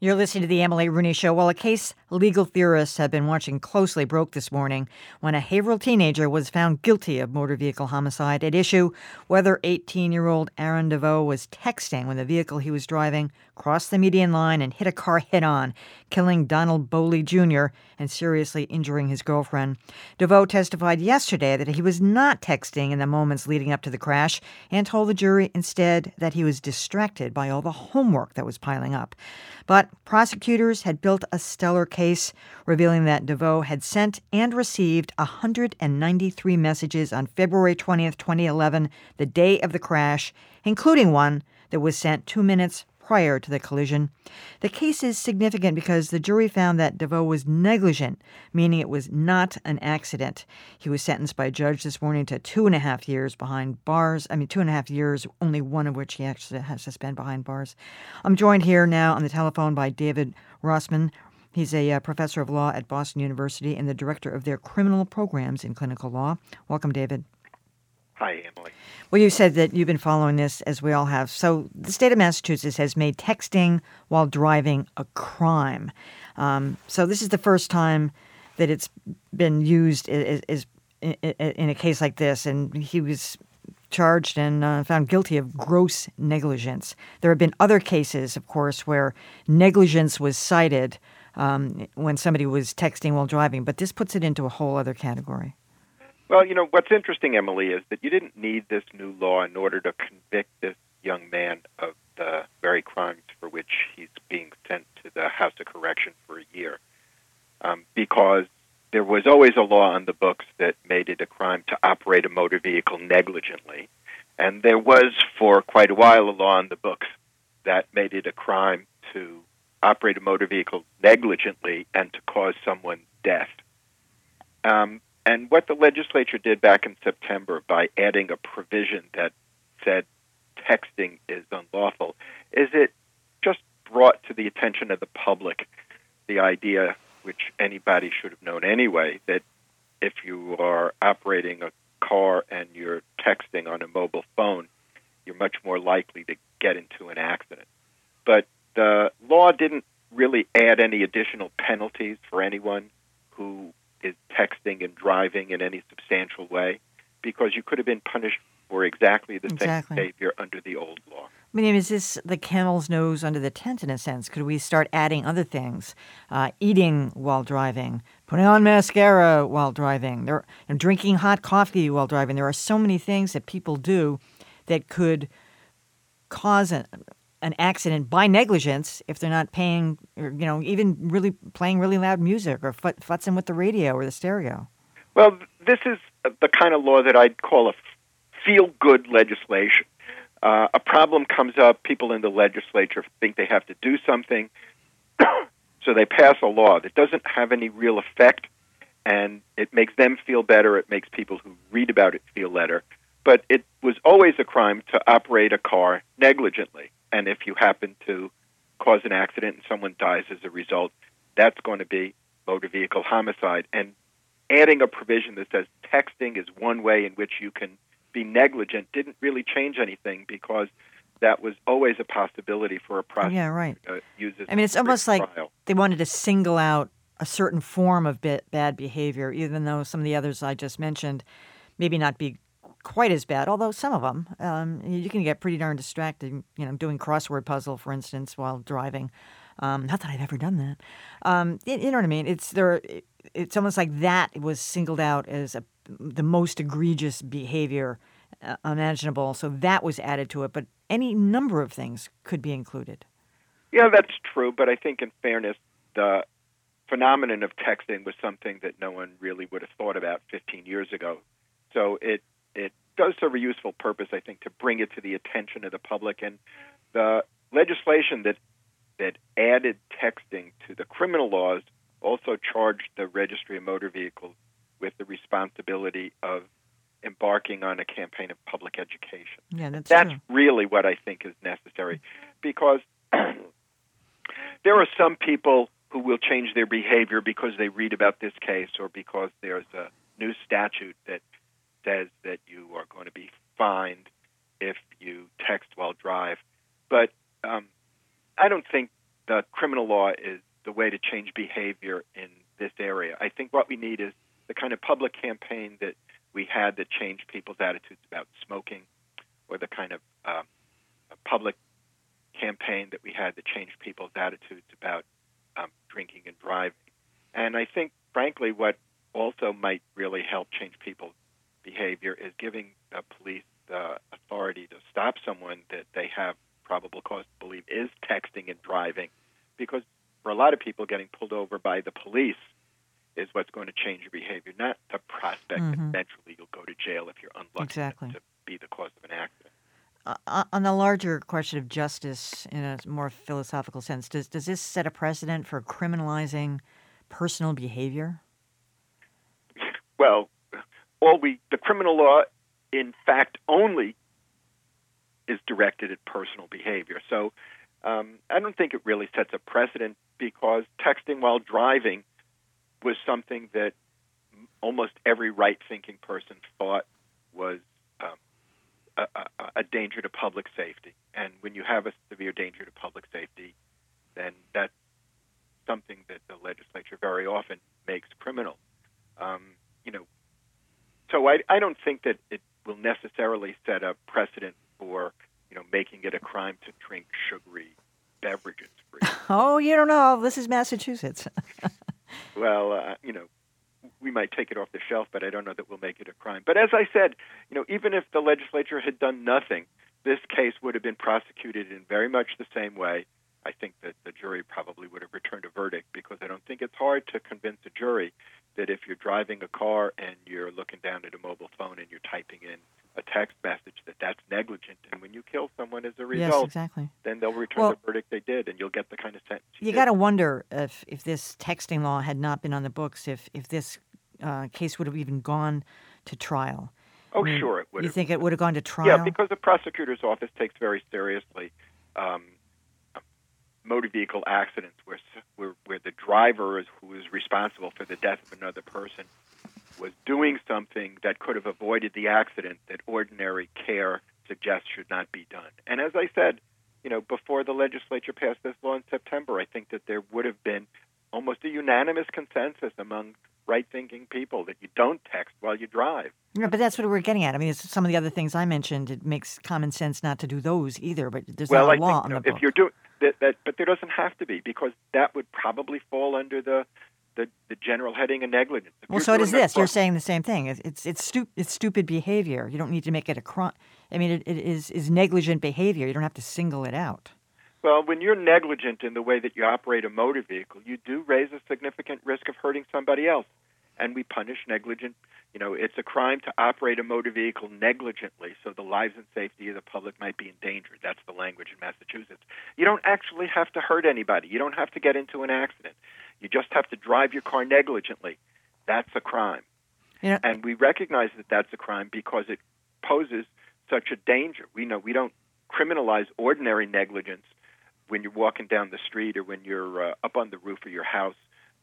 You're listening to the Emily Rooney Show. Well, a case legal theorists have been watching closely broke this morning when a Haverhill teenager was found guilty of motor vehicle homicide. At issue, whether 18 year old Aaron Deveau was texting when the vehicle he was driving crossed the median line and hit a car head on, killing Donald Bowley Jr. and seriously injuring his girlfriend. Deveau testified yesterday that he was not texting in the moments leading up to the crash and told the jury instead that he was distracted by all the homework that was piling up. But prosecutors had built a stellar case, revealing that Deveau had sent and received 193 messages on February 20th, 2011, the day of the crash, including one that was sent two minutes prior to the collision. The case is significant because the jury found that Deveau was negligent, meaning it was not an accident. He was sentenced by a judge this morning to two and a half years behind bars. I mean, two and a half years, only one of which he actually has to spend behind bars. I'm joined here now on the telephone by David Rossman. He's a uh, professor of law at Boston University and the director of their criminal programs in clinical law. Welcome, David. Hi, Emily. Well, you said that you've been following this as we all have. So, the state of Massachusetts has made texting while driving a crime. Um, so, this is the first time that it's been used as, in a case like this, and he was charged and uh, found guilty of gross negligence. There have been other cases, of course, where negligence was cited um, when somebody was texting while driving, but this puts it into a whole other category. Well, you know, what's interesting, Emily, is that you didn't need this new law in order to convict this young man of the very crimes for which he's being sent to the House of Correction for a year. Um, because there was always a law on the books that made it a crime to operate a motor vehicle negligently. And there was, for quite a while, a law on the books that made it a crime to operate a motor vehicle negligently and to cause someone death. Um, and what the legislature did back in September by adding a provision that said texting is unlawful is it just brought to the attention of the public the idea, which anybody should have known anyway, that if you are operating a car and you're texting on a mobile phone, you're much more likely to get into an accident. But the law didn't really add any additional penalties for anyone who is texting and driving in any substantial way because you could have been punished for exactly the exactly. same behavior under the old law. I mean, is this the camel's nose under the tent in a sense? Could we start adding other things? Uh, eating while driving, putting on mascara while driving, there, and drinking hot coffee while driving. There are so many things that people do that could cause a, an accident by negligence if they're not paying, or, you know, even really playing really loud music or fut- futzing with the radio or the stereo. Well, this is the kind of law that I'd call a feel good legislation. Uh, a problem comes up, people in the legislature think they have to do something, so they pass a law that doesn't have any real effect, and it makes them feel better. It makes people who read about it feel better. But it was always a crime to operate a car negligently and if you happen to cause an accident and someone dies as a result, that's going to be motor vehicle homicide. And adding a provision that says texting is one way in which you can be negligent didn't really change anything because that was always a possibility for a prosecutor yeah, right. to use I mean, it's almost trial. like they wanted to single out a certain form of bad behavior, even though some of the others I just mentioned maybe not be quite as bad, although some of them um, you can get pretty darn distracted. You know, doing crossword puzzle, for instance, while driving. Um, not that I've ever done that. Um, you, you, know what I mean? It's there. It's almost like that was singled out as a, the most egregious behavior uh, imaginable. So that was added to it. But any number of things could be included. Yeah, that's true. But I think, in fairness, the phenomenon of texting was something that no one really would have thought about 15 years ago. So it it does serve a useful purpose, I think, to bring it to the attention of the public. And the legislation that that added texting to the criminal laws also charged the registry of motor vehicles with the responsibility of embarking on a campaign of public education. Yeah, that's, that's true. really what I think is necessary because there are some people who will change their behavior because they read about this case or because there's a new statute that says that you are going to be fined if you text while drive. But um, I don't think the criminal law is the way to change behavior in this area. I think what we need is the kind of public campaign that we had that changed people's attitudes about smoking, or the kind of um, public campaign that we had that changed people's attitudes about um, drinking and driving. And I think, frankly, what also might really help change people's behavior is giving the police the authority to stop someone that they have probable cause to believe is texting and driving, because for a lot of people, getting pulled over by the police is what's going to change your behavior, not the prospect Mhm. that eventually you'll go to jail if you're unlucky Exactly. to be the cause of an accident. Uh, on the larger question of justice in a more philosophical sense, does does this set a precedent for criminalizing personal behavior? Well, all we the criminal law, in fact, only is directed at personal behavior. So um, I don't think it really sets a precedent because texting while driving was something that almost every right-thinking person thought was um, a, a, a danger to public safety. And when you have a severe danger to public safety, then that's something that the legislature very often makes criminal. Um, you know, so I, I don't think that it will necessarily set a precedent for you know making it a crime to drink sugary beverages. For Oh, you don't know. This is Massachusetts. well, uh, you know, we might take it off the shelf, but I don't know that we'll make it a crime. But as I said, you know, even if the legislature had done nothing, this case would have been prosecuted in very much the same way. I think that the jury probably would have returned a verdict because I don't think it's hard to convince a jury that if you're driving a car and you're looking down at a mobile phone and you're typing in a text message that that's negligent and when you kill someone as a yes, result exactly. then they'll return Well- the verdict they did and you'll get the kind of sentence you, You got to wonder if if this texting law had not been on the books, if if this uh, case would have even gone to trial. oh I mean, sure it would You think it would have gone to trial? Yeah, because the prosecutor's office takes very seriously um, motor vehicle accidents where, where where the driver is who is responsible for the death of another person was doing something that could have avoided the accident that ordinary care suggests should not be done. And as I said, you know, before the legislature passed this law in September, I think that there would have been almost a unanimous consensus among right-thinking people that you don't text while you drive. Yeah, but that's what we're getting at. I mean, it's some of the other things I mentioned. It makes common sense not to do those either. But there's well, not a I law think on know, the if book. you're doing that, that, but there doesn't have to be because that would probably fall under the the, the general heading of negligence. If Well, so it is this. You're saying the same thing. It's it's it's, stu- it's stupid behavior. You don't need to make it a crime. I mean, it, it is is negligent behavior. You don't have to single it out. well, when you're negligent in the way that you operate a motor vehicle, you do raise a significant risk of hurting somebody else, and we punish negligent. You know, it's a crime to operate a motor vehicle negligently, so the lives and safety of the public might be endangered. That's the language in Massachusetts. You don't actually have to hurt anybody. You don't have to get into an accident. You just have to drive your car negligently. That's a crime. Know, and we recognize that that's a crime because it poses such a danger. We know we don't criminalize ordinary negligence when you're walking down the street or when you're uh, up on the roof of your house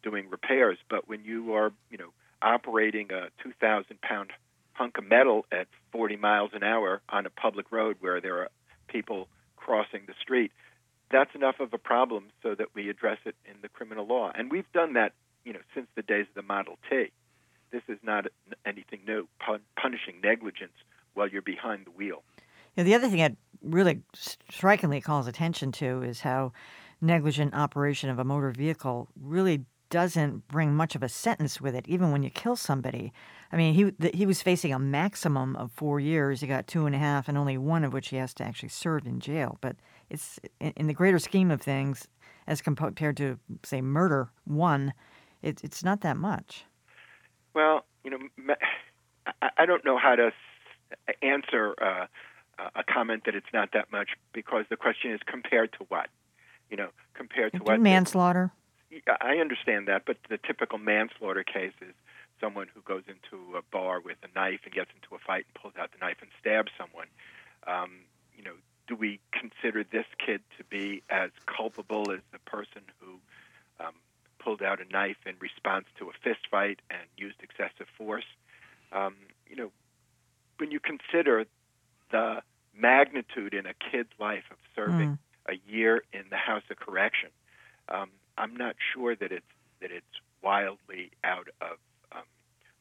doing repairs, but when you are, you know, operating a 2,000 pound hunk of metal at 40 miles an hour on a public road where there are people crossing the street, that's enough of a problem so that we address it in the criminal law. And we've done that, you know, since the days of the Model T. This is not anything new, pun- punishing negligence while you're behind the wheel. you know, the other thing that really strikingly calls attention to is how negligent operation of a motor vehicle really doesn't bring much of a sentence with it, even when you kill somebody. I mean, he th- he was facing a maximum of four years. He got two and a half, and only one of which he has to actually serve in jail. But it's in, the greater scheme of things, as compared to say murder one, it, it's not that much. Well, you know, I, I don't know how to answer uh, a comment that it's not that much because the question is compared to what? You know, compared to what? manslaughter. I understand that, but the typical manslaughter case is someone who goes into a bar with a knife and gets into a fight and pulls out the knife and stabs someone. Um, you know, do we consider this kid to be as culpable as the person who um, pulled out a knife in response to a fist fight and used excessive force? Um, you know, when you consider the magnitude in a kid's life of serving Mm. a year in the House of Correction, um, I'm not sure that it's that it's wildly out of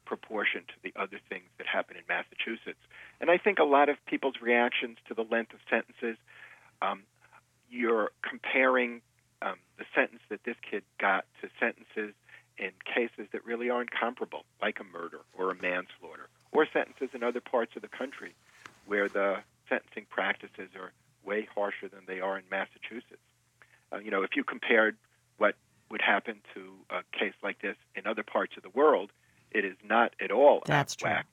proportion to the other things that happen in Massachusetts. And I think a lot of people's reactions to the length of sentences, um, you're comparing um, the sentence that this kid got to sentences in cases that really aren't comparable, like a murder or a manslaughter, or sentences in other parts of the country where the sentencing practices are way harsher than they are in Massachusetts. Uh, you know, if you compared what would happen to a case like this in other parts of the world, it is not at all That's true. whack.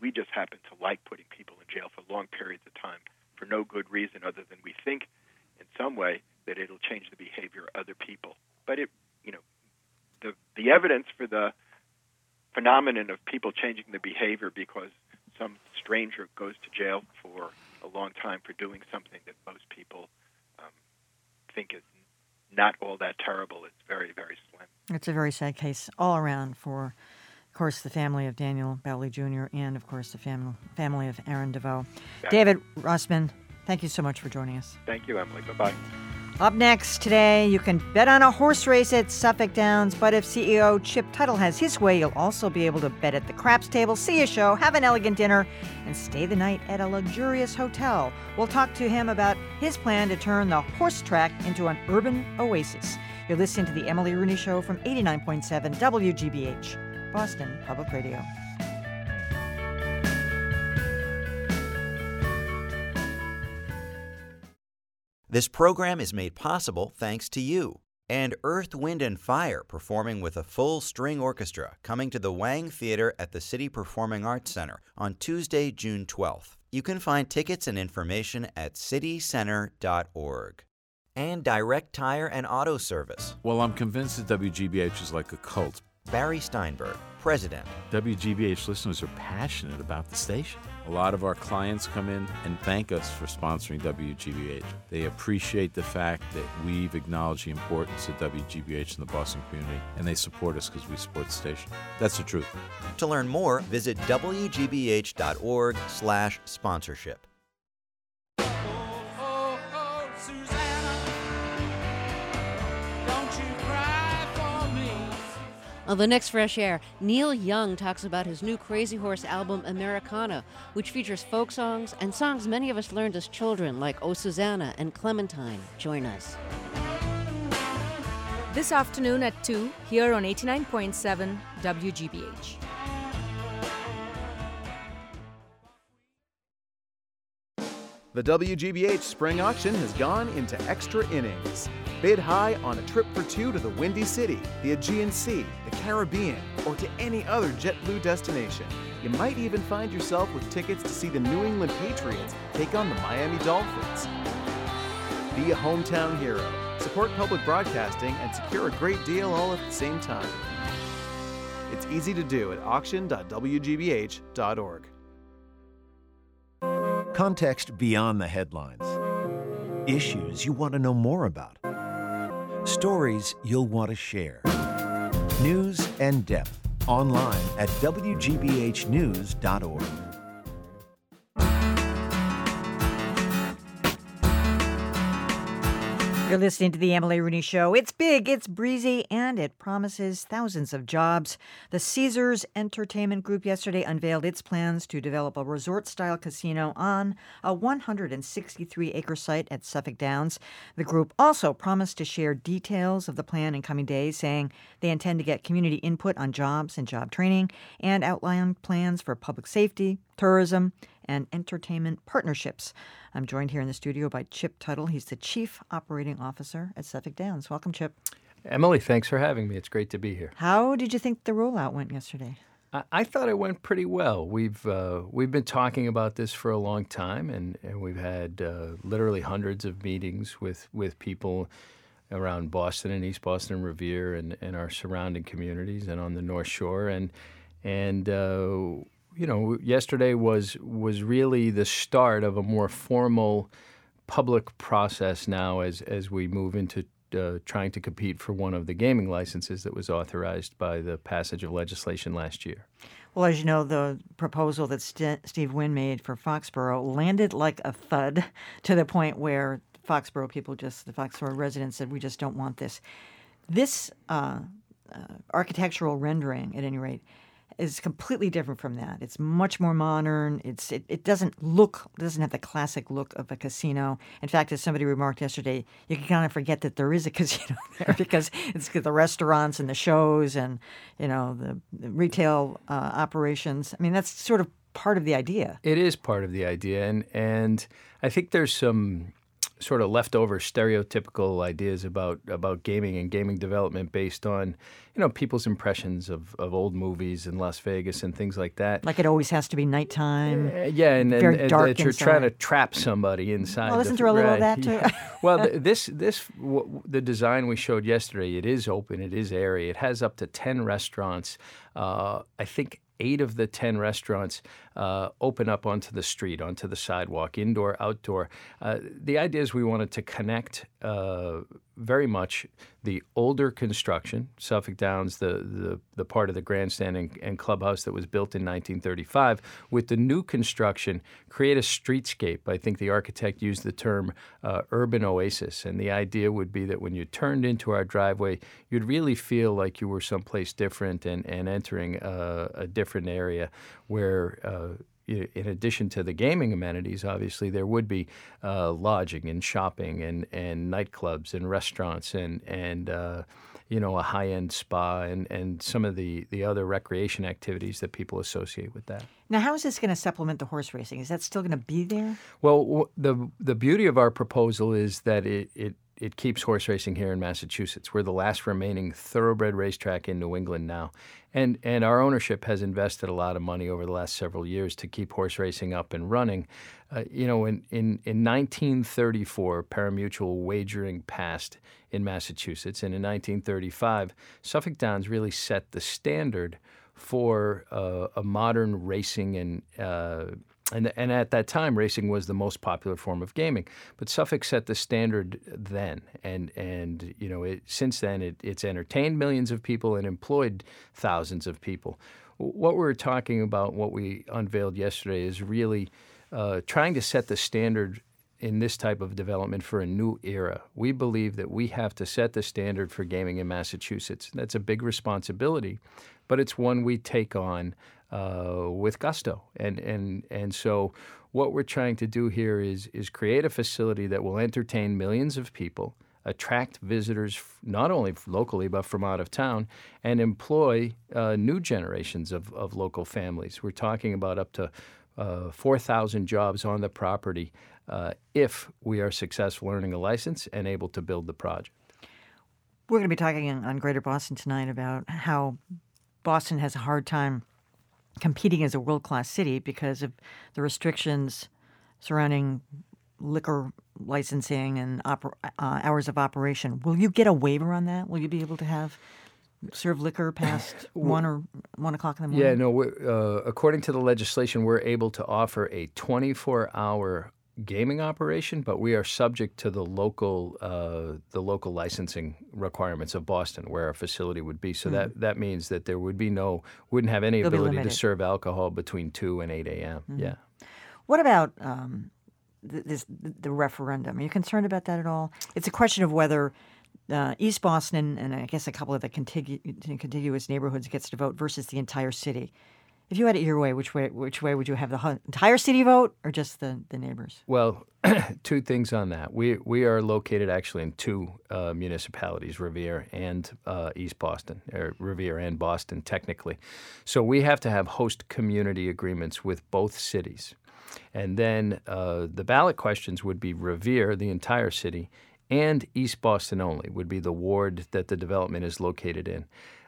We just happen to like putting people in jail for long periods of time for no good reason other than we think in some way that it'll change the behavior of other people. But it, you know, the the evidence for the phenomenon of people changing their behavior because some stranger goes to jail for a long time for doing something that most people um, think is not all that terrible. It's very, very slim. It's a very sad case all around for, of course, the family of Daniel Bowley Jr. and, of course, the fam- family of Aaron Deveau. David Rossman, thank you so much for joining us. Thank you, Emily. Bye bye. Up next today, you can bet on a horse race at Suffolk Downs, but if CEO Chip Tuttle has his way, you'll also be able to bet at the craps table, see a show, have an elegant dinner, and stay the night at a luxurious hotel. We'll talk to him about his plan to turn the horse track into an urban oasis. You're listening to The Emily Rooney Show from 89.7 WGBH, Boston Public Radio. This program is made possible thanks to you and Earth, Wind, and Fire performing with a full string orchestra coming to the Wang Theater at the Citi Performing Arts Center on Tuesday, June 12th. You can find tickets and information at citicenter.org. And Direct Tire and Auto Service. Well, I'm convinced that WGBH is like a cult. Barry Steinberg, President. WGBH listeners are passionate about the station. A lot of our clients come in and thank us for sponsoring WGBH. They appreciate the fact that we've acknowledged the importance of WGBH in the Boston community, and they support us because we support the station. That's the truth. To learn more, visit wgbh.org/sponsorship. On the next Fresh Air, Neil Young talks about his new Crazy Horse album, Americana, which features folk songs and songs many of us learned as children, like Oh Susanna and Clementine. Join us. This afternoon at 2, here on 89.7 WGBH. The WGBH spring auction has gone into extra innings. Bid high on a trip for two to the Windy City, the Aegean Sea, the Caribbean, or to any other JetBlue destination. You might even find yourself with tickets to see the New England Patriots take on the Miami Dolphins. Be a hometown hero, support public broadcasting, and secure a great deal all at the same time. It's easy to do at auction.wgbh.org. Context beyond the headlines. Issues you want to know more about Stories you'll want to share. News and depth online at WGBHnews.org. You're listening to The Emily Rooney Show. It's big, it's breezy, and it promises thousands of jobs. The Caesars Entertainment Group yesterday unveiled its plans to develop a resort style casino on a 163 acre site at Suffolk Downs. The group also promised to share details of the plan in coming days, saying they intend to get community input on jobs and job training and outline plans for public safety, tourism, and entertainment partnerships. I'm joined here in the studio by Chip Tuttle. He's the Chief Operating Officer at Suffolk Downs. Welcome, Chip. Emily, thanks for having me. It's great to be here. How did you think the rollout went yesterday? I, thought it went pretty well. We've uh, we've been talking about this for a long time, and, and we've had uh, literally hundreds of meetings with, with people around Boston and East Boston and Revere and, and our surrounding communities and on the North Shore. And and uh, you know, yesterday was was really the start of a more formal public process now as as we move into uh, trying to compete for one of the gaming licenses that was authorized by the passage of legislation last year. Well, as you know, the proposal that St- Steve Wynn made for Foxborough landed like a thud to the point where Foxborough people, just the Foxborough residents, said we just don't want this. This uh, uh, architectural rendering, at any rate, is completely different from that. It's much more modern. It's it, it doesn't look doesn't have the classic look of a casino. In fact, as somebody remarked yesterday, you can kind of forget that there is a casino there because it's the restaurants and the shows and you know the, the retail uh, operations. I mean, that's sort of part of the idea. It is part of the idea, and and I think there's some sort of leftover stereotypical ideas about about gaming and gaming development based on you know people's impressions of, of old movies in Las Vegas and things like that. Like it always has to be nighttime. Uh, yeah, and, very and, dark that you're inside. trying to trap somebody inside. Well, the- isn't there a little of that, too? yeah. well, th- this this w- the design we showed yesterday. It is open. It is airy. It has up to ten restaurants. Uh, I think eight of the 10 restaurants uh, open up onto the street, onto the sidewalk, indoor, outdoor. Uh, the idea is we wanted to connect uh, very much the older construction, Suffolk Downs, the, the, the part of the grandstand and, and clubhouse that was built in 1935, with the new construction, create a streetscape. I think the architect used the term uh, urban oasis. And the idea would be that when you turned into our driveway, you'd really feel like you were someplace different and, and entering a, a different area where. Uh, in addition to the gaming amenities, obviously there would be uh, lodging and shopping and, and nightclubs and restaurants and and uh, you know a high end spa and, and some of the, the other recreation activities that people associate with that. Now, how is this going to supplement the horse racing? Is that still going to be there? Well, w- the the beauty of our proposal is that it, it it keeps horse racing here in Massachusetts. We're the last remaining thoroughbred racetrack in New England now, and and our ownership has invested a lot of money over the last several years to keep horse racing up and running. Uh, you know, in, in in 1934, pari-mutuel wagering passed in Massachusetts, and in 1935, Suffolk Downs really set the standard for uh, a modern racing and uh, and and at that time, racing was the most popular form of gaming. But Suffolk set the standard then, and and you know it, since then it, it's entertained millions of people and employed thousands of people. What we're talking about, what we unveiled yesterday, is really uh, trying to set the standard in this type of development for a new era. We believe that we have to set the standard for gaming in Massachusetts. That's a big responsibility, but it's one we take on uh, with gusto. And, and, and so what we're trying to do here is, is create a facility that will entertain millions of people, attract visitors not only locally but from out of town, and employ uh, new generations of, of local families. We're talking about up to uh, 4,000 jobs on the property uh, if we are successful earning a license and able to build the project. We're going to be talking on on Greater Boston tonight about how Boston has a hard time competing as a world class city because of the restrictions surrounding liquor licensing and oper- uh, hours of operation. Will you get a waiver on that? Will you be able to have serve liquor past one or one o'clock in the morning? Yeah, no. we uh, according to the legislation, we're able to offer a 24-hour gaming operation, but we are subject to the local uh, the local licensing requirements of Boston, where our facility would be. So that that means that there would be no wouldn't have any They'll ability to serve alcohol between two and eight a.m. Yeah. What about um, th- this the referendum? Are you concerned about that at all? It's a question of whether uh, East Boston and I guess a couple of the contigu- contiguous neighborhoods gets to vote versus the entire city. If you had it your way, which way which way would you have the entire city vote or just the, the neighbors? Well, two things on that. We we are located actually in two uh, municipalities, Revere and uh, East Boston, or Revere and Boston, technically. So we have to have host community agreements with both cities, and then uh, the ballot questions would be Revere, the entire city, and East Boston only would be the ward that the development is located in.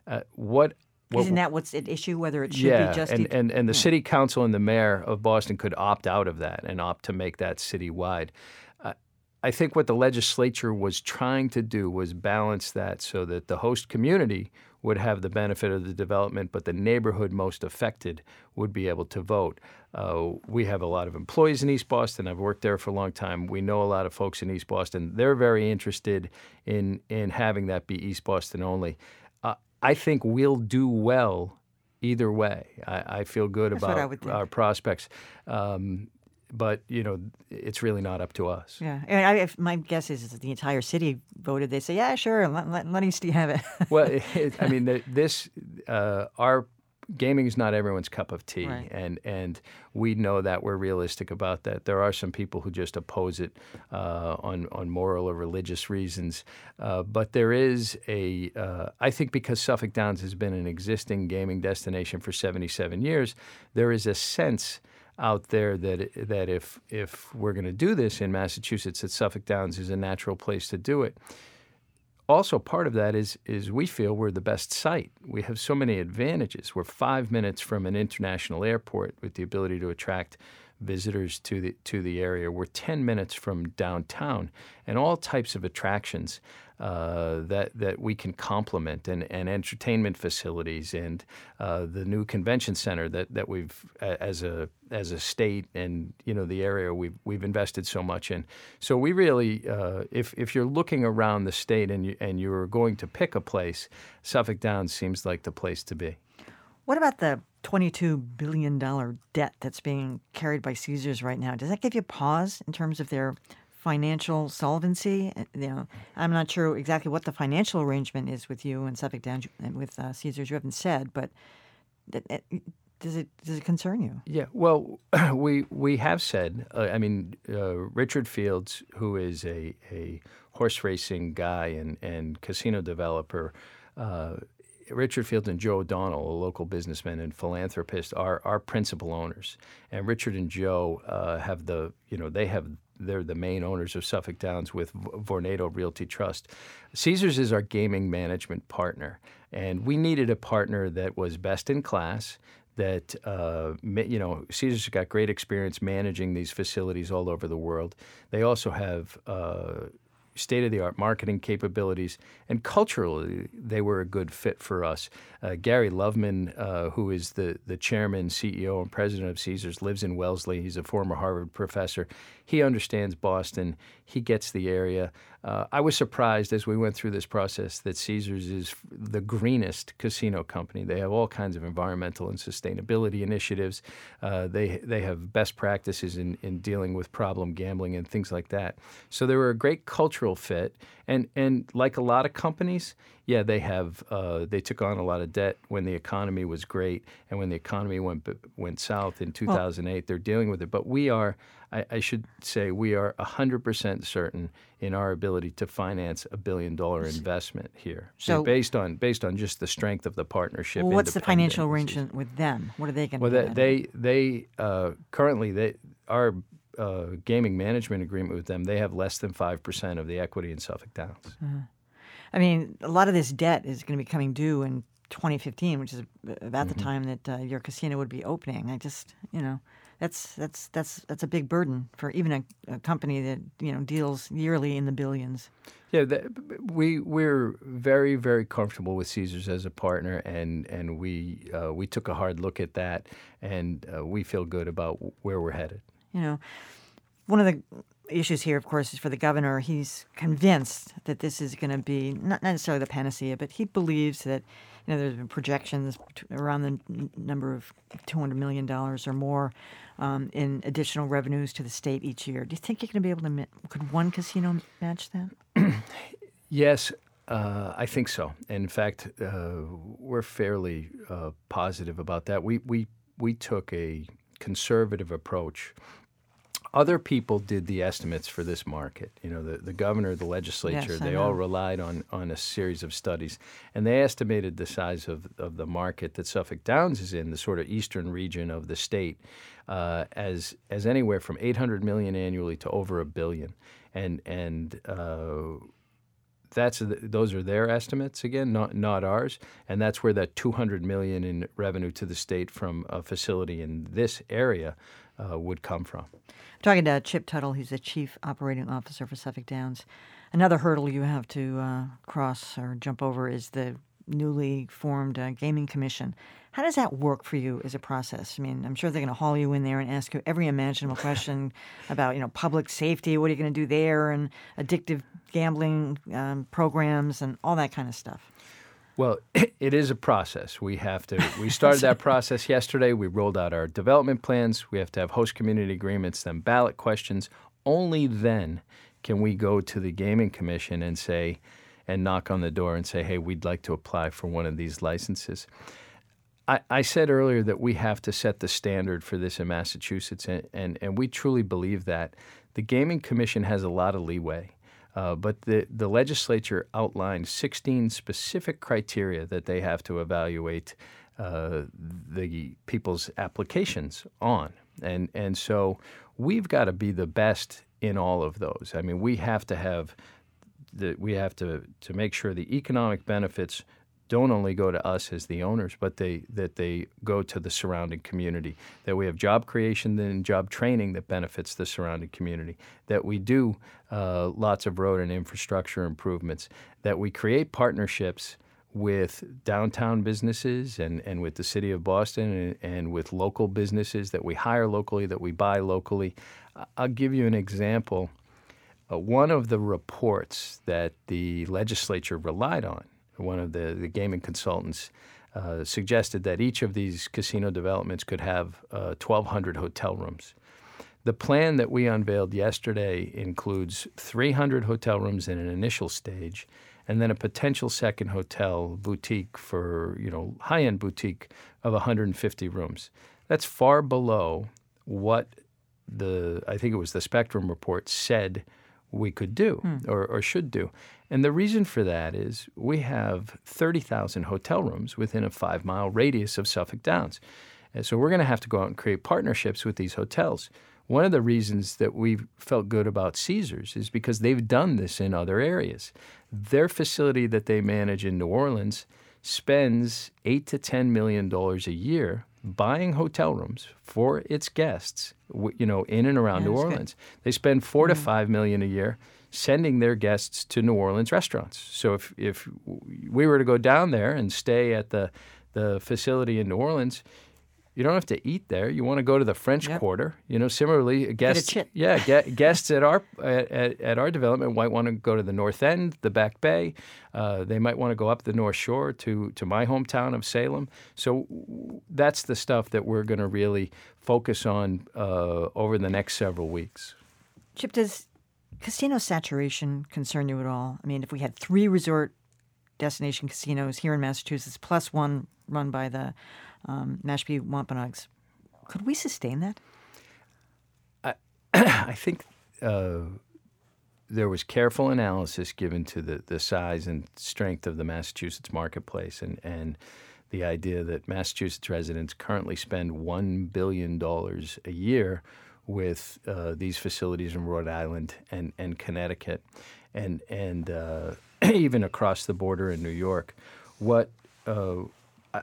Uh, what what Isn't that what's at issue? Whether it should yeah, be just and, and, and the city council and the mayor of Boston could opt out of that and opt to make that citywide. Uh, I think what the legislature was trying to do was balance that so that the host community would have the benefit of the development, but the neighborhood most affected would be able to vote. Uh, we have a lot of employees in East Boston. I've worked there for a long time. We know a lot of folks in East Boston. They're very interested in in having that be East Boston only. I think we'll do well either way. I, I feel good That's about our prospects. Um, but you know, it's really not up to us. Yeah, and I, if my guess is that the entire city voted. They say, "Yeah, sure, let, let, let have it." well, it, I mean, the, this uh, our gaming is not everyone's cup of tea, Right. and and we know that we're realistic about that. There are some people who just oppose it uh, on on moral or religious reasons, uh, but there is a uh, I think because Suffolk Downs has been an existing gaming destination for 77 years, there is a sense out there that that if if we're going to do this in Massachusetts, that Suffolk Downs is a natural place to do it also part of that is is we feel we're the best site. We have so many advantages. We're five minutes from an international airport with the ability to attract visitors to the to the area. We're ten minutes from downtown, and all types of attractions uh, that that we can complement, and, and entertainment facilities, and uh, the new convention center that, that we've as a as a state, and you know the area we've we've invested so much in. So we really, uh, if if you're looking around the state and you and you're going to pick a place, Suffolk Downs seems like the place to be. What about the $22 billion debt that's being carried by Caesars right now? Does that give you pause in terms of their financial solvency? Uh, You know, I'm not sure exactly what the financial arrangement is with you and Suffolk Downs and with uh, Caesars. You haven't said, but uh, does it does it concern you? Yeah, well, we we have said. Uh, I mean, uh, Richard Fields, who is a, a horse racing guy and and casino developer. Uh, Richard Fields and Joe O'Donnell, a local businessman and philanthropist, are our principal owners. And Richard and Joe uh, have the, you know, they have they're the main owners of Suffolk Downs with Vornado Realty Trust. Caesars is our gaming management partner, and we needed a partner that was best in class. That uh, you know, Caesars got great experience managing these facilities all over the world. They also have uh, state of the art marketing capabilities, and culturally, they were a good fit for us. Uh, Gary Loveman, uh, who is the, the chairman, CEO, and president of Caesars, lives in Wellesley. He's a former Harvard professor. He understands Boston, he gets the area. Uh, I was surprised as we went through this process that Caesars is the greenest casino company. They have all kinds of environmental and sustainability initiatives. Uh, they they have best practices in, in dealing with problem gambling and things like that. So they were a great cultural fit. And and like a lot of companies, yeah, they have uh, they took on a lot of debt when the economy was great, and when the economy went went south in 2008, they're dealing with it. But we are, I, I should say, we are 100% certain in our ability to finance a billion dollar investment here, So- based on based on just the strength of the partnership. Well, what's the financial arrangement with them? What are they going to Well, do? they they, they uh, currently they our uh, gaming management agreement with them. They have less than five percent of the equity in Suffolk Downs. I mean, a lot of this debt is going to be coming due in 2015, which is about Mm-hmm. the time that uh, your casino would be opening. I just, you know, that's that's that's that's a big burden for even a, a company that you know deals yearly in the billions. Yeah, the, we we're very very comfortable with Caesars as a partner, and and we uh, we took a hard look at that, and uh, we feel good about where we're headed. You know, one of the issues here, of course, is for the governor. He's convinced that this is going to be not necessarily the panacea, but he believes that you know there's been projections around the n- number of two hundred million dollars or more um, in additional revenues to the state each year. Do you think you're going to be able to? ma- Could one casino match that? Yes, uh, I think so. And in fact, uh, we're fairly uh, positive about that. We we we took a conservative approach. Other people did the estimates for this market. You know, the, the governor, the legislature, Yes, they all relied on, on a series of studies. And they estimated the size of, of the market that Suffolk Downs is in, the sort of eastern region of the state, uh, as, as anywhere from 800 million annually to over a billion. And, and uh, that's those are their estimates again, not not ours, and that's where that 200 million in revenue to the state from a facility in this area uh, would come from. Talking to Chip Tuttle, he's the chief operating officer for Suffolk Downs. Another hurdle you have to uh, cross or jump over is the newly formed uh, gaming commission. How does that work for you as a process? I mean, I'm sure they're going to haul you in there and ask you every imaginable question about, you know, public safety. What are you going to do there, and addictive gambling um, programs and all that kind of stuff. Well, it is a process. We have to. We started that process yesterday. We rolled out our development plans. We have to have host community agreements, then ballot questions. Only then can we go to the gaming commission and say, and knock on the door and say, hey, we'd like to apply for one of these licenses. I, I said earlier that we have to set the standard for this in Massachusetts, and, and, and we truly believe that. The Gaming Commission has a lot of leeway. Uh, but the, the legislature outlined 16 specific criteria that they have to evaluate uh, the people's applications on. And, and so we've got to be the best in all of those. I mean, we have to have the, we have to, to make sure the economic benefits don't only go to us as the owners, but they that they go to the surrounding community. That we have job creation and job training that benefits the surrounding community. That we do uh, lots of road and infrastructure improvements. That we create partnerships with downtown businesses and, and with the city of Boston and, and with local businesses that we hire locally, that we buy locally. I'll give you an example. Uh, one of the reports that the legislature relied on one of the, the gaming consultants, uh, suggested that each of these casino developments could have uh, 1,200 hotel rooms. The plan that we unveiled yesterday includes 300 hotel rooms in an initial stage, and then a potential second hotel boutique for you know high-end boutique of 150 rooms. That's far below what the I think it was the Spectrum report said we could do hmm. or, or should do. And the reason for that is we have 30,000 hotel rooms within a five mile radius of Suffolk Downs. And so we're going to have to go out and create partnerships with these hotels. One of the reasons that we felt good about Caesars is because they've done this in other areas. Their facility that they manage in New Orleans spends eight to ten million dollars a year buying hotel rooms for its guests, you know, in and around New Orleans. Good. They spend 4 mm-hmm. to five million a year sending their guests to New Orleans restaurants. So if if we were to go down there and stay at the the facility in New Orleans, you don't have to eat there. You want to go to the French yep. Quarter. You know, similarly, guests. Yeah, guests at our at, at, our development might want to go to the North End, the Back Bay. Uh, they might want to go up the North Shore to to my hometown of Salem. So that's the stuff that we're going to really focus on uh, over the next several weeks. Chip, does casino saturation concern you at all? I mean, if we had three resort destination casinos here in Massachusetts, plus one run by the um, Mashpee Wampanoags. Could we sustain that? I, I think uh, there was careful analysis given to the, the size and strength of the Massachusetts marketplace and, and the idea that Massachusetts residents currently spend $1 billion a year with uh, these facilities in Rhode Island and, and Connecticut and, and uh, even across the border in New York. What uh,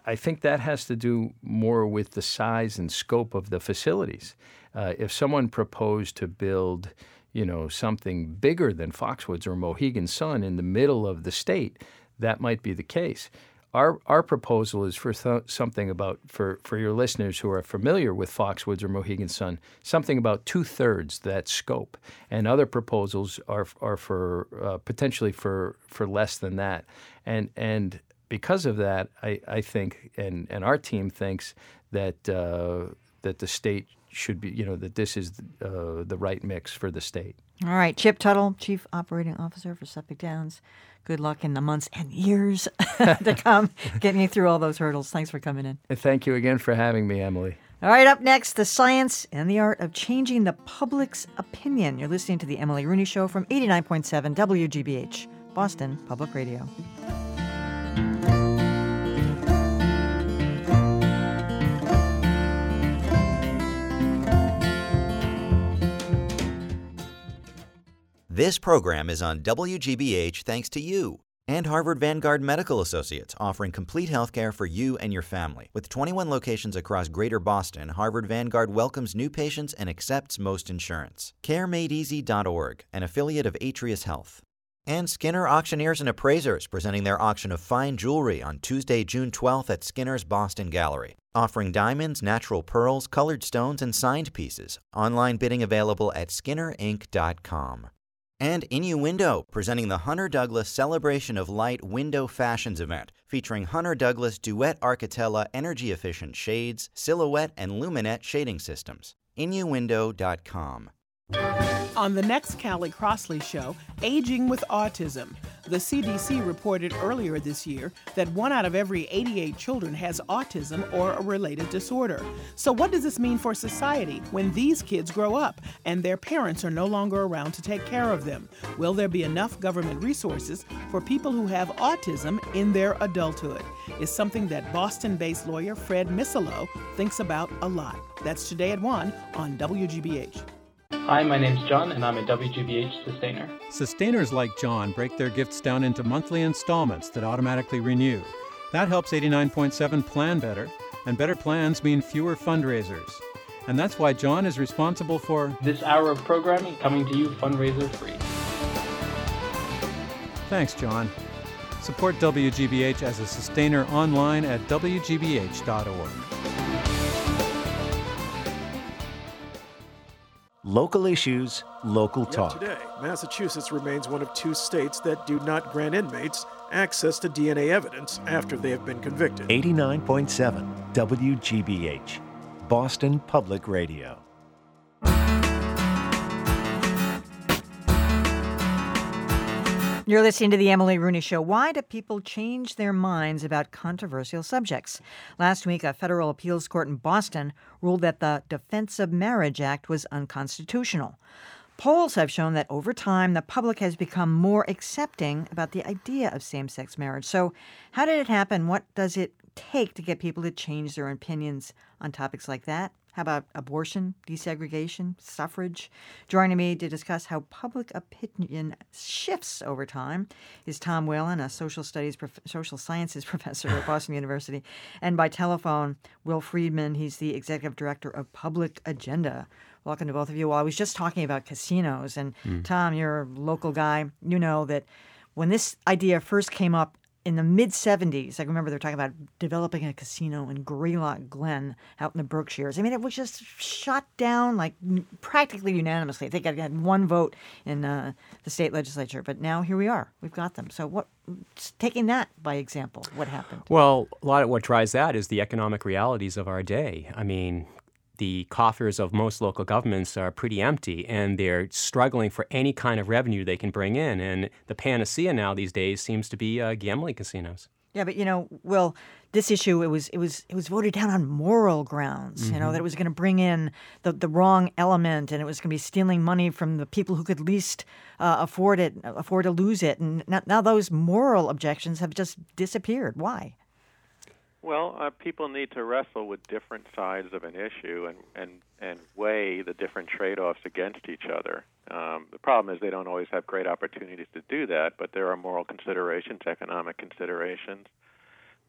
I think that has to do more with the size and scope of the facilities. Uh, if someone proposed to build, you know, something bigger than Foxwoods or Mohegan Sun in the middle of the state, that might be the case. Our, our proposal is for th- something about, for, for your listeners who are familiar with Foxwoods or Mohegan Sun, something about two thirds that scope. And other proposals are, are for uh, potentially for, for less than that. And, and because of that, I, I think, and, and our team thinks that uh, that the state should be, you know, that this is uh, the right mix for the state. All right, Chip Tuttle, Chief Operating Officer for Suffolk Downs. Good luck in the months and years to come, getting you through all those hurdles. Thanks for coming in. thank you again for having me, Emily. All right, up next, the science and the art of changing the public's opinion. You're listening to the Emily Rooney Show from 89.7 WGBH, Boston Public Radio. This program is on WGBH thanks to you and Harvard Vanguard Medical Associates, offering complete healthcare for you and your family. With 21 locations across greater Boston, Harvard Vanguard welcomes new patients and accepts most insurance. CareMadeEasy.org, an affiliate of Atrius Health. And Skinner Auctioneers and Appraisers, presenting their auction of fine jewelry on Tuesday, June 12th at Skinner's Boston Gallery. Offering diamonds, natural pearls, colored stones, and signed pieces. Online bidding available at skinnerinc.com And Innuendo, presenting the Hunter Douglas Celebration of Light Window Fashions event, featuring Hunter Douglas Duette Architella energy efficient shades, silhouette, and luminette shading systems. Innuendo.com. On the next Callie Crossley show, Aging with Autism. The CDC reported earlier this year that one out of every 88 children has autism or a related disorder. So, what does this mean for society when these kids grow up and their parents are no longer around to take care of them? Will there be enough government resources for people who have autism in their adulthood? Is something that Boston based lawyer Fred Miselo thinks about a lot. That's today at 1 on WGBH. Hi, my name's John, and I'm a WGBH sustainer. Sustainers like John break their gifts down into monthly installments that automatically renew. That helps 89.7 plan better, and better plans mean fewer fundraisers. And that's why John is responsible for this hour of programming coming to you fundraiser free. Thanks, John. Support WGBH as a sustainer online at WGBH.org. Local issues, local talk. Today, Massachusetts remains one of two states that do not grant inmates access to DNA evidence after they have been convicted. 89.7 WGBH, Boston Public Radio. You're listening to the Emily Rooney Show. Why do people change their minds about controversial subjects? Last week, a federal appeals court in Boston ruled that the Defense of Marriage Act was unconstitutional. Polls have shown that over time, the public has become more accepting about the idea of same sex marriage. So, how did it happen? What does it take to get people to change their opinions on topics like that? How about abortion, desegregation, suffrage? Joining me to discuss how public opinion shifts over time is Tom Whalen, a social studies, prof- social sciences professor at Boston University, and by telephone, Will Friedman. He's the executive director of Public Agenda. Welcome to both of you. Well, I was just talking about casinos, and mm. Tom, you're a local guy. You know that when this idea first came up in the mid 70s, I remember they were talking about developing a casino in Greylock Glen out in the Berkshires. I mean, it was just shot down like practically unanimously. I think I had one vote in uh, the state legislature, but now here we are. We've got them. So, what, taking that by example, what happened? Well, a lot of what drives that is the economic realities of our day. I mean, the coffers of most local governments are pretty empty and they're struggling for any kind of revenue they can bring in. And the panacea now these days seems to be uh, gambling casinos. Yeah, but you know, Will, this issue it was it was it was voted down on moral grounds. Mm-hmm. You know that it was going to bring in the the wrong element, and it was going to be stealing money from the people who could least uh, afford it, afford to lose it. And now, now those moral objections have just disappeared. Why? Well, uh, people need to wrestle with different sides of an issue and and and weigh the different trade-offs against each other. Um, the problem is they don't always have great opportunities to do that, but there are moral considerations, economic considerations,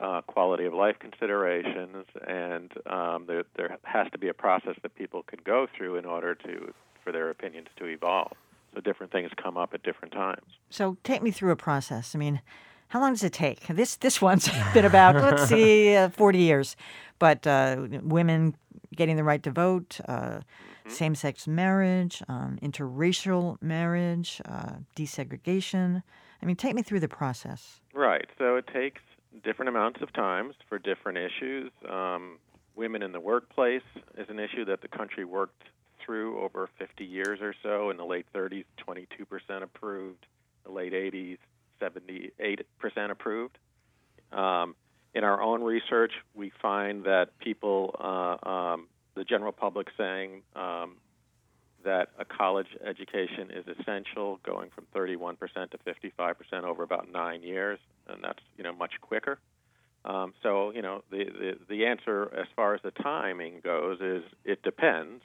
uh, quality of life considerations, and um, there there has to be a process that people can go through in order to for their opinions to evolve. So different things come up at different times. So take me through a process. I mean how long does it take? This this one's been about let's see, uh, forty years, but uh, women getting the right to vote, uh, mm-hmm. same-sex marriage, um, interracial marriage, uh, desegregation. I mean, take me through the process. Right. So it takes different amounts of times for different issues. Um, women in the workplace is an issue that the country worked through over 50 years or so. In the late 30s, 22% approved. The late 80s, 78% approved. Um, in our own research, we find that people, uh, um, the general public, saying um, that a college education is essential, going from 31% to 55% over about nine years, and that's you know much quicker. Um, so you know the, the the answer as far as the timing goes is it depends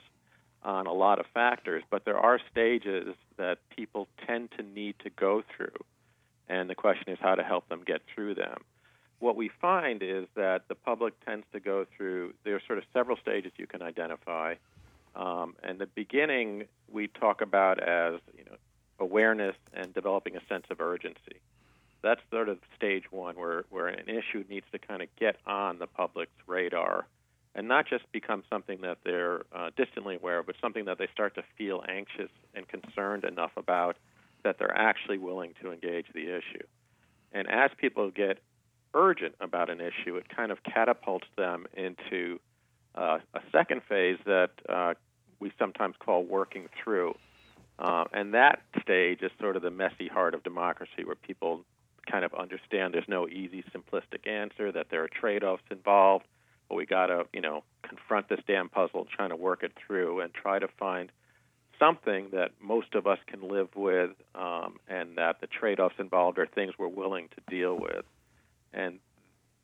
on a lot of factors, but there are stages that people tend to need to go through and the question is how to help them get through them. What we find is that the public tends to go through, there are sort of several stages you can identify. Um, and the beginning we talk about as you know, awareness and developing a sense of urgency. That's sort of stage one, where, where an issue needs to kind of get on the public's radar and not just become something that they're uh, distantly aware of, but something that they start to feel anxious and concerned enough about that they're actually willing to engage the issue. And as people get urgent about an issue, it kind of catapults them into uh, a second phase that uh, we sometimes call working through. Uh, and that stage is sort of the messy heart of democracy, where people kind of understand there's no easy, simplistic answer, that there are trade-offs involved, but we got to, you know, confront this damn puzzle, trying to work it through, and try to find something that most of us can live with, um, and that the trade-offs involved are things we're willing to deal with. And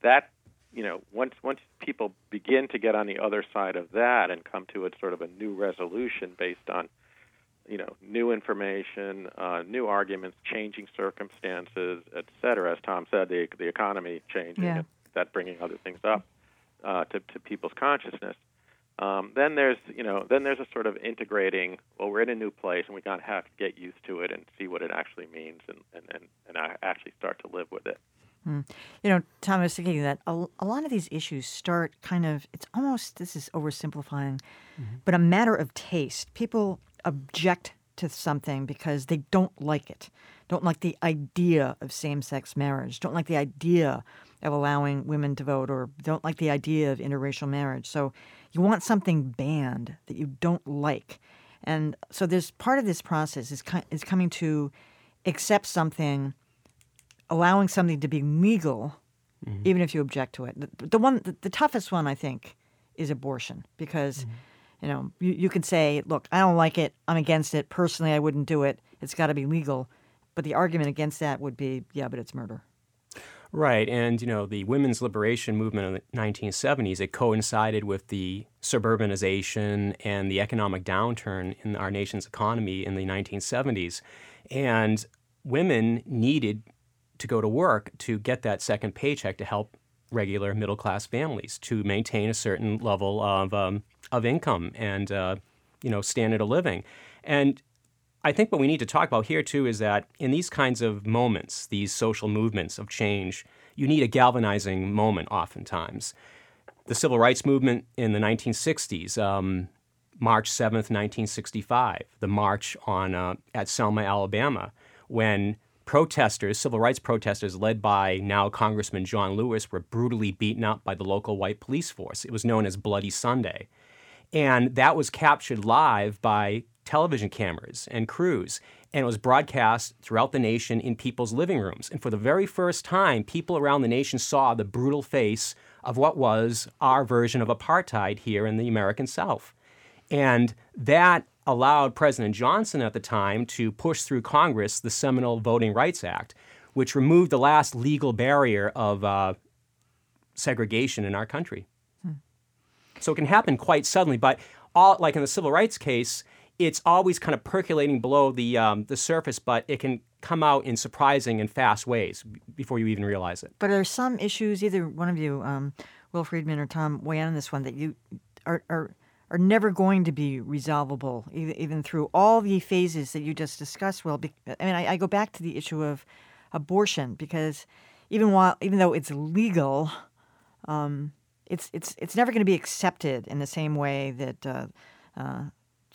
that, you know, once once people begin to get on the other side of that and come to a sort of a new resolution based on you know, new information, uh, new arguments, changing circumstances, et cetera. As Tom said, the the economy changing, Yeah. and that bringing other things up uh, to to people's consciousness. Um, then there's you know then there's a sort of integrating. Well, we're in a new place, and we got to have to get used to it and see what it actually means, and and and, and I actually start to live with it. Hmm. You know, Tom, I was thinking that a, a lot of these issues start kind of, it's almost, this is oversimplifying, but a matter of taste. People object to something because they don't like it, don't like the idea of same sex marriage, don't like the idea of allowing women to vote, or don't like the idea of interracial marriage. So you want something banned that you don't like. And so there's part of this process is, is coming to accept something allowing something to be legal, mm-hmm. even if you object to it. The, the one, the, the toughest one, I think, is abortion because, mm-hmm. you know, you, you can say, look, I don't like it, I'm against it. Personally, I wouldn't do it. It's got to be legal. But the argument against that would be, yeah, but it's murder. Right, and you know the women's liberation movement of the 1970s. It coincided with the suburbanization and the economic downturn in our nation's economy in the 1970s, and women needed to go to work to get that second paycheck to help regular middle class families to maintain a certain level of um, of income and uh, you know standard of living, and I think what we need to talk about here too is that in these kinds of moments, these social movements of change, you need a galvanizing moment oftentimes. The civil rights movement in the 1960s, um, March 7th, 1965, the march on uh, at Selma, Alabama, when protesters, civil rights protesters led by now Congressman John Lewis, were brutally beaten up by the local white police force. It was known as Bloody Sunday. And that was captured live by television cameras and crews. And it was broadcast throughout the nation in people's living rooms. And for the very first time, people around the nation saw the brutal face of what was our version of apartheid here in the American South. And that allowed President Johnson at the time to push through Congress the seminal Voting Rights Act, which removed the last legal barrier of uh, segregation in our country. So it can happen quite suddenly, but all like in the civil rights case, it's always kind of percolating below the um, the surface, but it can come out in surprising and fast ways before you even realize it. But are some issues, either one of you, um, Will Friedman or Tom, weigh in on this one, that you are, are, are never going to be resolvable, even, through all the phases that you just discussed, Will? I mean, I, I go back to the issue of abortion because even while, even though it's legal, um, it's it's it's never going to be accepted in the same way that uh, uh,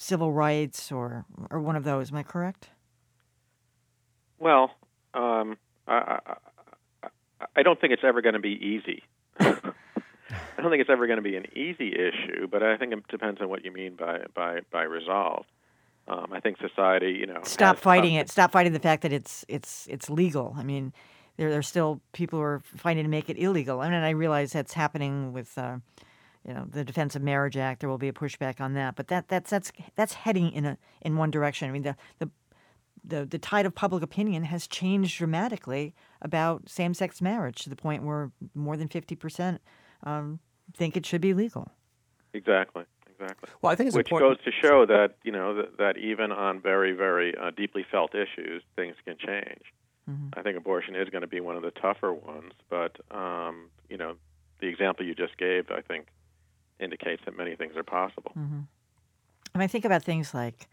civil rights or or one of those. Am I correct? Well, um, I, I, I- don't think it's ever going to be easy. I don't think it's ever going to be an easy issue, but I think it depends on what you mean by by by resolve. Um, I think society, you know, Stop fighting it. Stop fighting the fact that it's it's it's legal. I mean, there there's still people who are fighting to make it illegal. I mean, I realize that's happening with. Uh, you know the Defense of Marriage Act. There will be a pushback on that, but that that's that's that's heading in a in one direction. I mean the the the, the tide of public opinion has changed dramatically about same sex marriage to the point where more than fifty percent um, think it should be legal. Exactly. Exactly. Well, I think it's which important- goes to show that you know that, that even on very very uh, deeply felt issues, things can change. I think abortion is going to be one of the tougher ones, but um, you know, the example you just gave, I think, indicates that many things are possible. hmm And I think about things like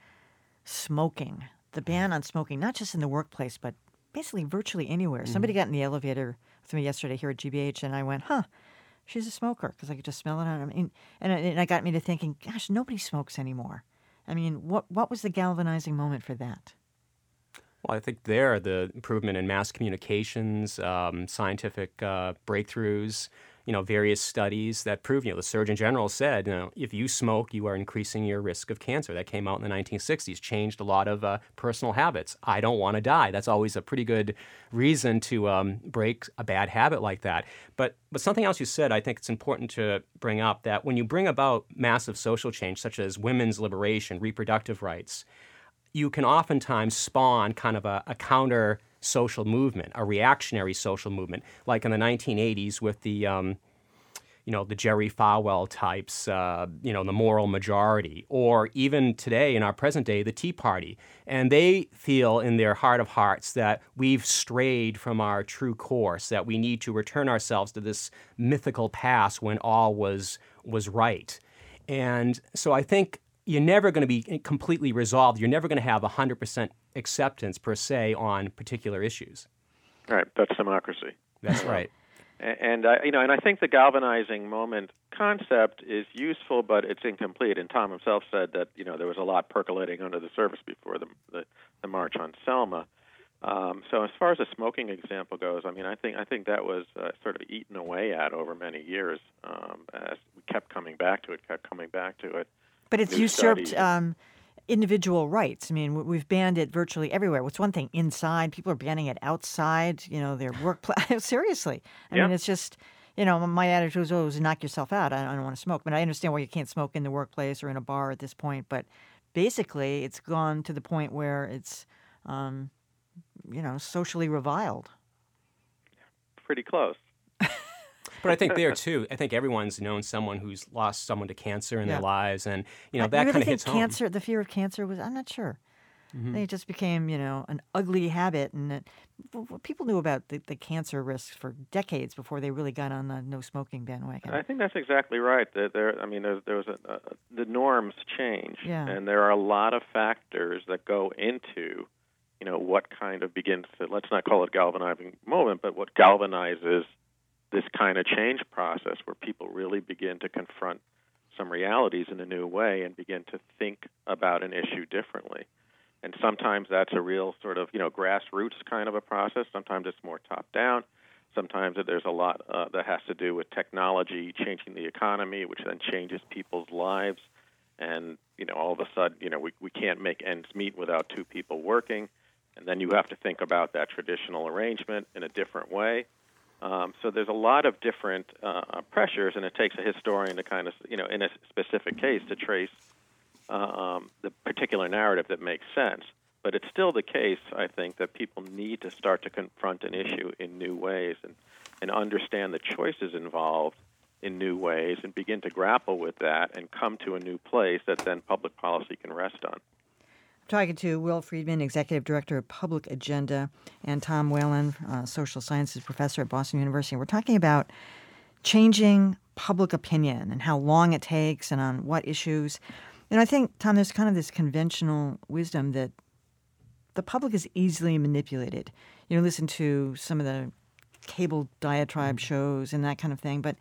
smoking, the ban on smoking, not just in the workplace, but basically virtually anywhere. Somebody got in the elevator with me yesterday here at GBH, and I went, huh, she's a smoker, because I could just smell it on her. And, and, it- and it got me to thinking, gosh, nobody smokes anymore. I mean, what, what was the galvanizing moment for that? Well, I think there the improvement in mass communications, um, scientific uh, breakthroughs, you know, various studies that prove, you know, the Surgeon General said, you know, if you smoke, you are increasing your risk of cancer. That came out in the 1960s, changed a lot of uh, personal habits. I don't want to die. That's always a pretty good reason to um, break a bad habit like that. But but something else you said, I think it's important to bring up that when you bring about massive social change, such as women's liberation, reproductive rights, you can oftentimes spawn kind of a, a counter social movement, a reactionary social movement, like in the 1980s with the, um, you know, the Jerry Falwell types, uh, you know, the moral majority, or even today in our present day, the Tea Party. And they feel in their heart of hearts that we've strayed from our true course, that we need to return ourselves to this mythical past when all was was right. And so I think you're never going to be completely resolved. You're never going to have 100% acceptance per se on particular issues. Right, that's democracy. That's right. And, and uh, you know, and I think the galvanizing moment concept is useful, but it's incomplete. And Tom himself said that you know there was a lot percolating under the surface before the the, the march on Selma. Um, so as far as the smoking example goes, I mean, I think I think that was uh, sort of eaten away at over many years um, as we kept coming back to it, kept coming back to it. But it's usurped um, individual rights. I mean, we- we've banned it virtually everywhere. What's one thing inside? People are banning it outside. You know, their workplace. Seriously, I mean, it's just. You know, my attitude was always knock yourself out. I, I don't want to smoke, but I understand why you can't smoke in the workplace or in a bar at this point. But basically, it's gone to the point where it's, um, you know, socially reviled. Pretty close. But I think there too, I think everyone's known someone who's lost someone to cancer in Yeah. their lives, and you know I that really kind of think hits home. cancer. The fear of cancer was. I'm not sure. I think it just became, you know, an ugly habit, and it, w- w- people knew about the, the cancer risks for decades before they really got on the no smoking bandwagon. I think that's exactly right. There, there I mean, there, there was a, uh, the norms change, Yeah. and there are a lot of factors that go into, you know, what kind of begins to let's not call it galvanizing moment, but what galvanizes this kind of change process, where people really begin to confront some realities in a new way and begin to think about an issue differently. And sometimes that's a real sort of, you know, grassroots kind of a process. Sometimes it's more top down. Sometimes there's a lot uh, that has to do with technology changing the economy, which then changes people's lives. And you know, all of a sudden, you know, we we can't make ends meet without two people working, and then you have to think about that traditional arrangement in a different way. Um, so there's a lot of different uh, pressures, and it takes a historian to kind of, you know, in a specific case, to trace um, the particular narrative that makes sense. But it's still the case, I think, that people need to start to confront an issue in new ways and, and understand the choices involved in new ways and begin to grapple with that and come to a new place that then public policy can rest on. I'm talking to Will Friedman, Executive Director of Public Agenda, and Tom Whalen, uh, Social Sciences Professor at Boston University. We're talking about changing public opinion and how long it takes and on what issues. And I think, Tom, there's kind of this conventional wisdom that the public is easily manipulated. You know, listen to some of the cable diatribe shows and that kind of thing. But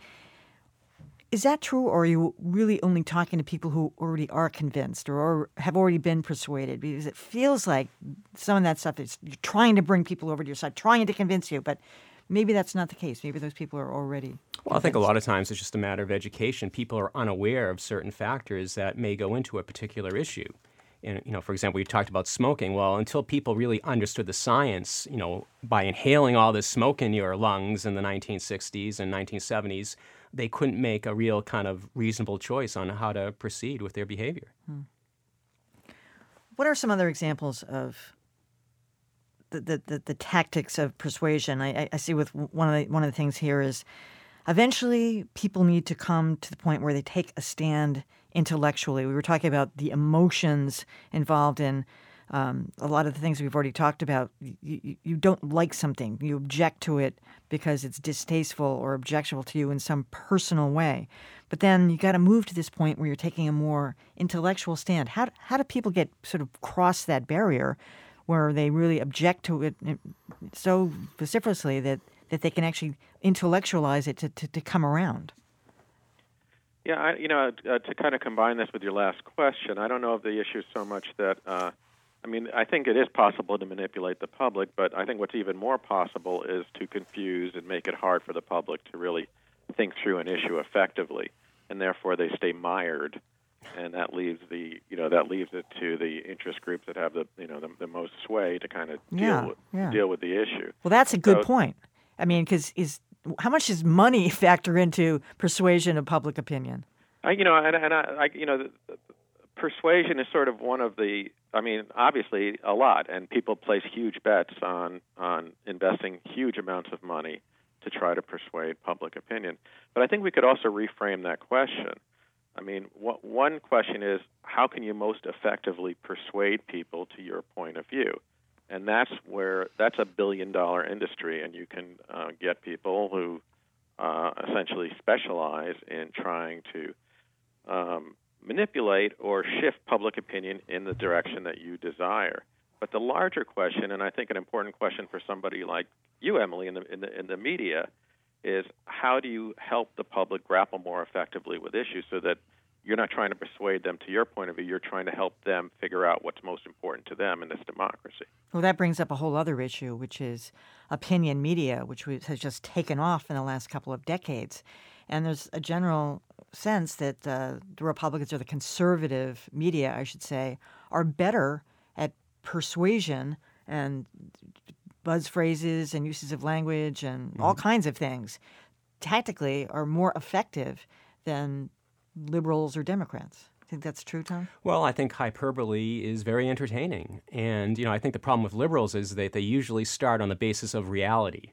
is that true, or are you really only talking to people who already are convinced or, have already been persuaded? Because it feels like some of that stuff is you're trying to bring people over to your side, trying to convince you, but maybe that's not the case. Maybe those people are already. Well, I think a lot of times it's just a matter of education. People are unaware of certain factors that may go into a particular issue. And, you know, for example, you talked about smoking. Well, until people really understood the science, you know, by inhaling all this smoke in your lungs in the 1960s and 1970s, they couldn't make a real kind of reasonable choice on how to proceed with their behavior. Hmm. What are some other examples of the, the, the, the tactics of persuasion? I- I see with one of the one of the things here is eventually people need to come to the point where they take a stand intellectually. We were talking about the emotions involved in um, a lot of the things we've already talked about. You, you, don't like something, you object to it because it's distasteful or objectionable to you in some personal way. But then you got to move to this point where you're taking a more intellectual stand. How, how do people get sort of cross that barrier where they really object to it eh, so vociferously that, that they can actually intellectualize it to, to, to come around? Yeah, I, you know, uh, to kind of combine this with your last question, I don't know if the issue is so much that uh, I mean, I think it is possible to manipulate the public, but I think what's even more possible is to confuse and make it hard for the public to really think through an issue effectively, and therefore they stay mired, and that leaves the you know that leaves it to the interest groups that have the you know the, the most sway to kind of deal Yeah, with, yeah. deal with the issue. Well, that's a good So- point. I mean, because is how much does money factor into persuasion of public opinion? I, you know, and, and I, I, you know, persuasion is sort of one of the. I mean, obviously, a lot, and people place huge bets on on investing huge amounts of money to try to persuade public opinion. But I think we could also reframe that question. I mean, wh- one question is how can you most effectively persuade people to your point of view? And that's where that's a billion dollar industry, and you can uh, get people who uh, essentially specialize in trying to um, manipulate or shift public opinion in the direction that you desire. But the larger question, and I think an important question for somebody like you, Emily, in the in the, in the media, is how do you help the public grapple more effectively with issues so that you're not trying to persuade them to your point of view, you're trying to help them figure out what's most important to them in this democracy. Well, that brings up a whole other issue, which is opinion media, which has just taken off in the last couple of decades. And there's a general sense that uh, the Republicans or the conservative media, I should say, are better at persuasion and buzz phrases and uses of language and all kinds of things. Tactically, are more effective than liberals or Democrats. Think that's true, Tom? Well, I think hyperbole is very entertaining. And, you know, I think the problem with liberals is that they usually start on the basis of reality.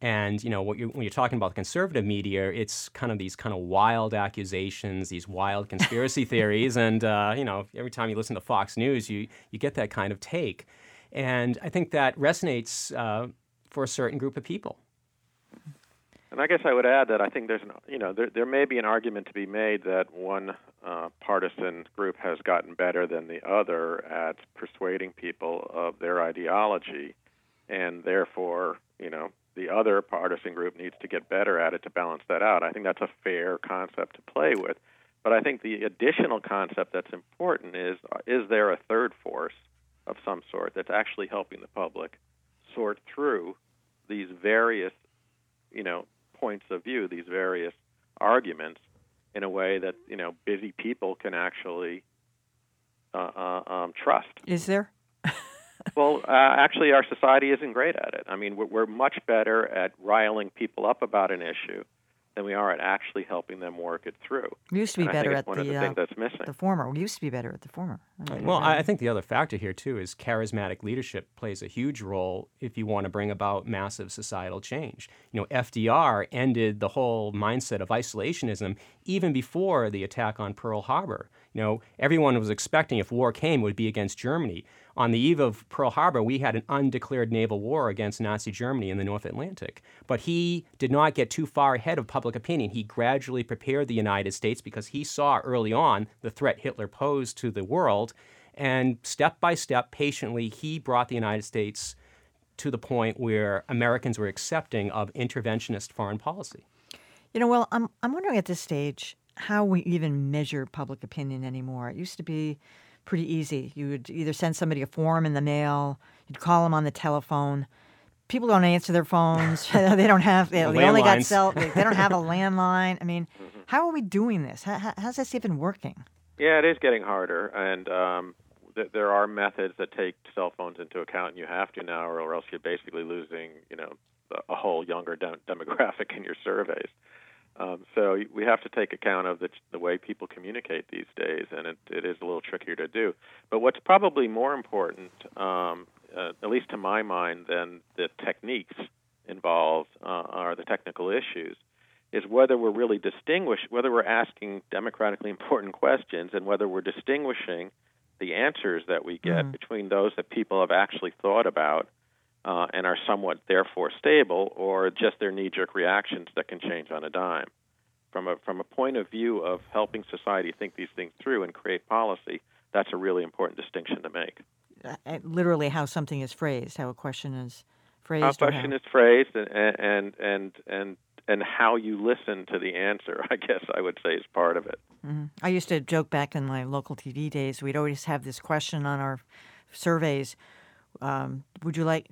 And, you know, what you're, when you're talking about the conservative media, it's kind of these kind of wild accusations, these wild conspiracy theories. And, uh, you know, every time you listen to Fox News, you, you get that kind of take. And I think that resonates uh, for a certain group of people. And I guess I would add that I think there's an, you know, there there may be an argument to be made that one uh, partisan group has gotten better than the other at persuading people of their ideology, and therefore, you know, the other partisan group needs to get better at it to balance that out. I think that's a fair concept to play with. But I think the additional concept that's important is is there a third force of some sort that's actually helping the public sort through these various, you know, points of view, these various arguments, in a way that you know busy people can actually uh, uh, um, trust. Is there? Well, uh, actually, our society isn't great at it. I mean, we're, we're much better at riling people up about an issue than we are at actually helping them work it through. We used to be And better it's at one the, of the uh, things that's missing. the former. We used to be better at the former. I mean, Well, I I think the other factor here, too, is charismatic leadership plays a huge role if you want to bring about massive societal change. You know, FDR ended the whole mindset of isolationism even before the attack on Pearl Harbor. You know, everyone was expecting if war came, it would be against Germany. On the eve of Pearl Harbor, we had an undeclared naval war against Nazi Germany in the North Atlantic. But he did not get too far ahead of public opinion. He gradually prepared the United States because he saw early on the threat Hitler posed to the world. And step by step, patiently, he brought the United States to the point where Americans were accepting of interventionist foreign policy. You know, well, I'm I'm wondering at this stage how we even measure public opinion anymore. It used to be pretty easy. You would either send somebody a form in the mail, you'd call them on the telephone. People don't answer their phones. they don't have. They, The they only got cell. They, they don't have a landline. I mean, how are we doing this? How, how, how's this even working? Yeah, it is getting harder, and um, th- there are methods that take cell phones into account, and you have to now, or else you're basically losing, you know, a- a whole younger dem- demographic in your surveys. Um, so we have to take account of the, the way people communicate these days, and it, it is a little trickier to do. But what's probably more important, um, uh, at least to my mind, than the techniques involved uh, are the technical issues, is whether we're really distinguish, whether we're asking democratically important questions, and whether we're distinguishing the answers that we get Mhm. between those that people have actually thought about uh, and are somewhat therefore stable, or just their knee-jerk reactions that can change on a dime. From a from a point of view of helping society think these things through and create policy, that's a really important distinction to make. Uh, literally, how something is phrased, how a question is phrased. How a question is phrased and and and and and how you listen to the answer, I guess I would say is part of it. Mhm. I used to joke back in my local TV days. We'd always have this question on our surveys. Um, would you like?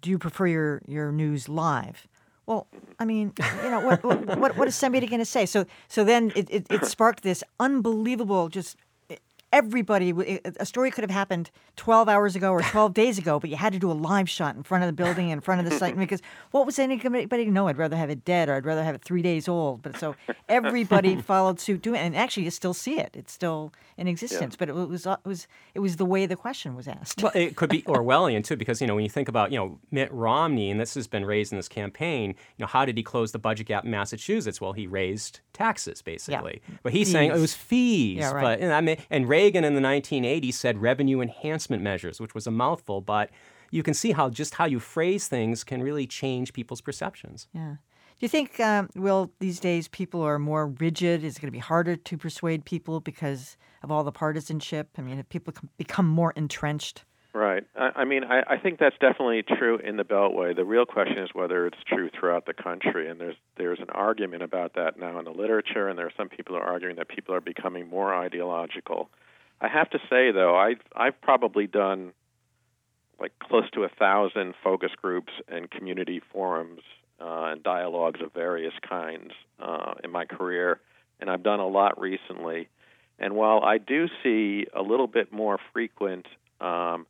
Do you prefer your your news live? Well, I mean, you know, what what what, what is somebody going to say? So so then it, it, it sparked this unbelievable just everybody a story could have happened 12 hours ago or 12 days ago but you had to do a live shot in front of the building in front of the site because what was anybody know i'd rather have it dead or i'd rather have it three days old but so everybody followed suit doing it and actually you still see it it's still in existence yeah. but it was uh, it was it was the way the question was asked well it could be orwellian too because you know when you think about you know mitt romney and this has been raised in this campaign you know how did he close the budget gap in massachusetts well he raised taxes basically yeah. but he's fees. saying it was fees yeah, right. but and i mean and Reagan in the 1980s said revenue enhancement measures, which was a mouthful, but you can see how just how you phrase things can really change people's perceptions. Yeah. Do you think, um, Will, these days people are more rigid? Is it going to be harder to persuade people because of all the partisanship? I mean, have people become more entrenched? Right. I, I mean, I, I think that's definitely true in the Beltway. The real question is whether it's true throughout the country, and there's there's an argument about that now in the literature, and there are some people who are arguing that people are becoming more ideological. I have to say though, I've I've probably done like close to a thousand focus groups and community forums uh, and dialogues of various kinds uh, in my career, and I've done a lot recently. And while I do see a little bit more frequent um,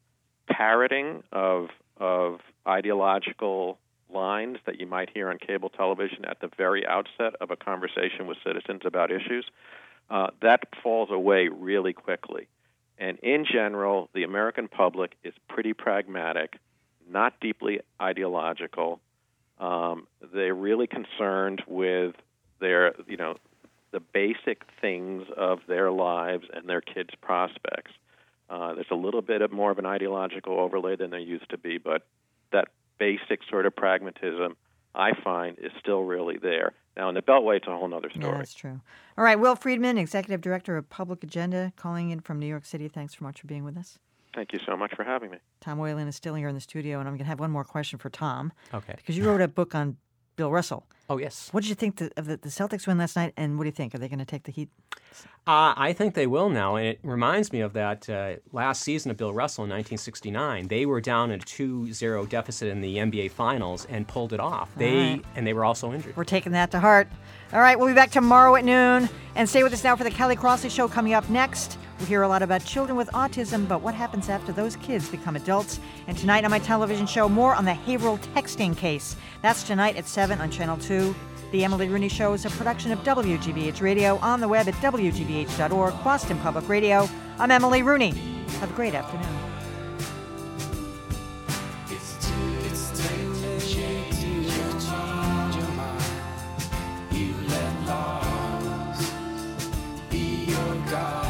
parroting of of ideological lines that you might hear on cable television at the very outset of a conversation with citizens about issues, uh, that falls away really quickly. And in general, the American public is pretty pragmatic, not deeply ideological. Um, they're really concerned with their, you know, the basic things of their lives and their kids' prospects. Uh, there's a little bit of more of an ideological overlay than there used to be, but that basic sort of pragmatism I find is still really there. Now, in the Beltway, it's a whole other story. Yeah, that's true. All right, Will Friedman, Executive Director of Public Agenda, calling in from New York City. Thanks so much for being with us. Thank you so much for having me. Tom Whalen is still here in the studio, and I'm going to have one more question for Tom. Okay. Because you wrote a book on Bill Russell. Oh, yes. What did you think of the, the Celtics win last night, and what do you think? Are they going to take the Heat? Uh, I think they will now, and it reminds me of that uh, last season of Bill Russell in 1969. They were down a 2-0 deficit in the NBA Finals and pulled it off. They right. and they were also injured. We're taking that to heart. All right, we'll be back tomorrow at noon, and stay with us now for the Callie Crossley Show coming up next. We hear a lot about children with autism, but what happens after those kids become adults? And tonight on my television show, more on the Haverhill texting case. That's tonight at 7 on Channel 2. The Emily Rooney Show is a production of WGBH Radio on the web at WGBH.org, Boston Public Radio. I'm Emily Rooney. Have a great afternoon. God.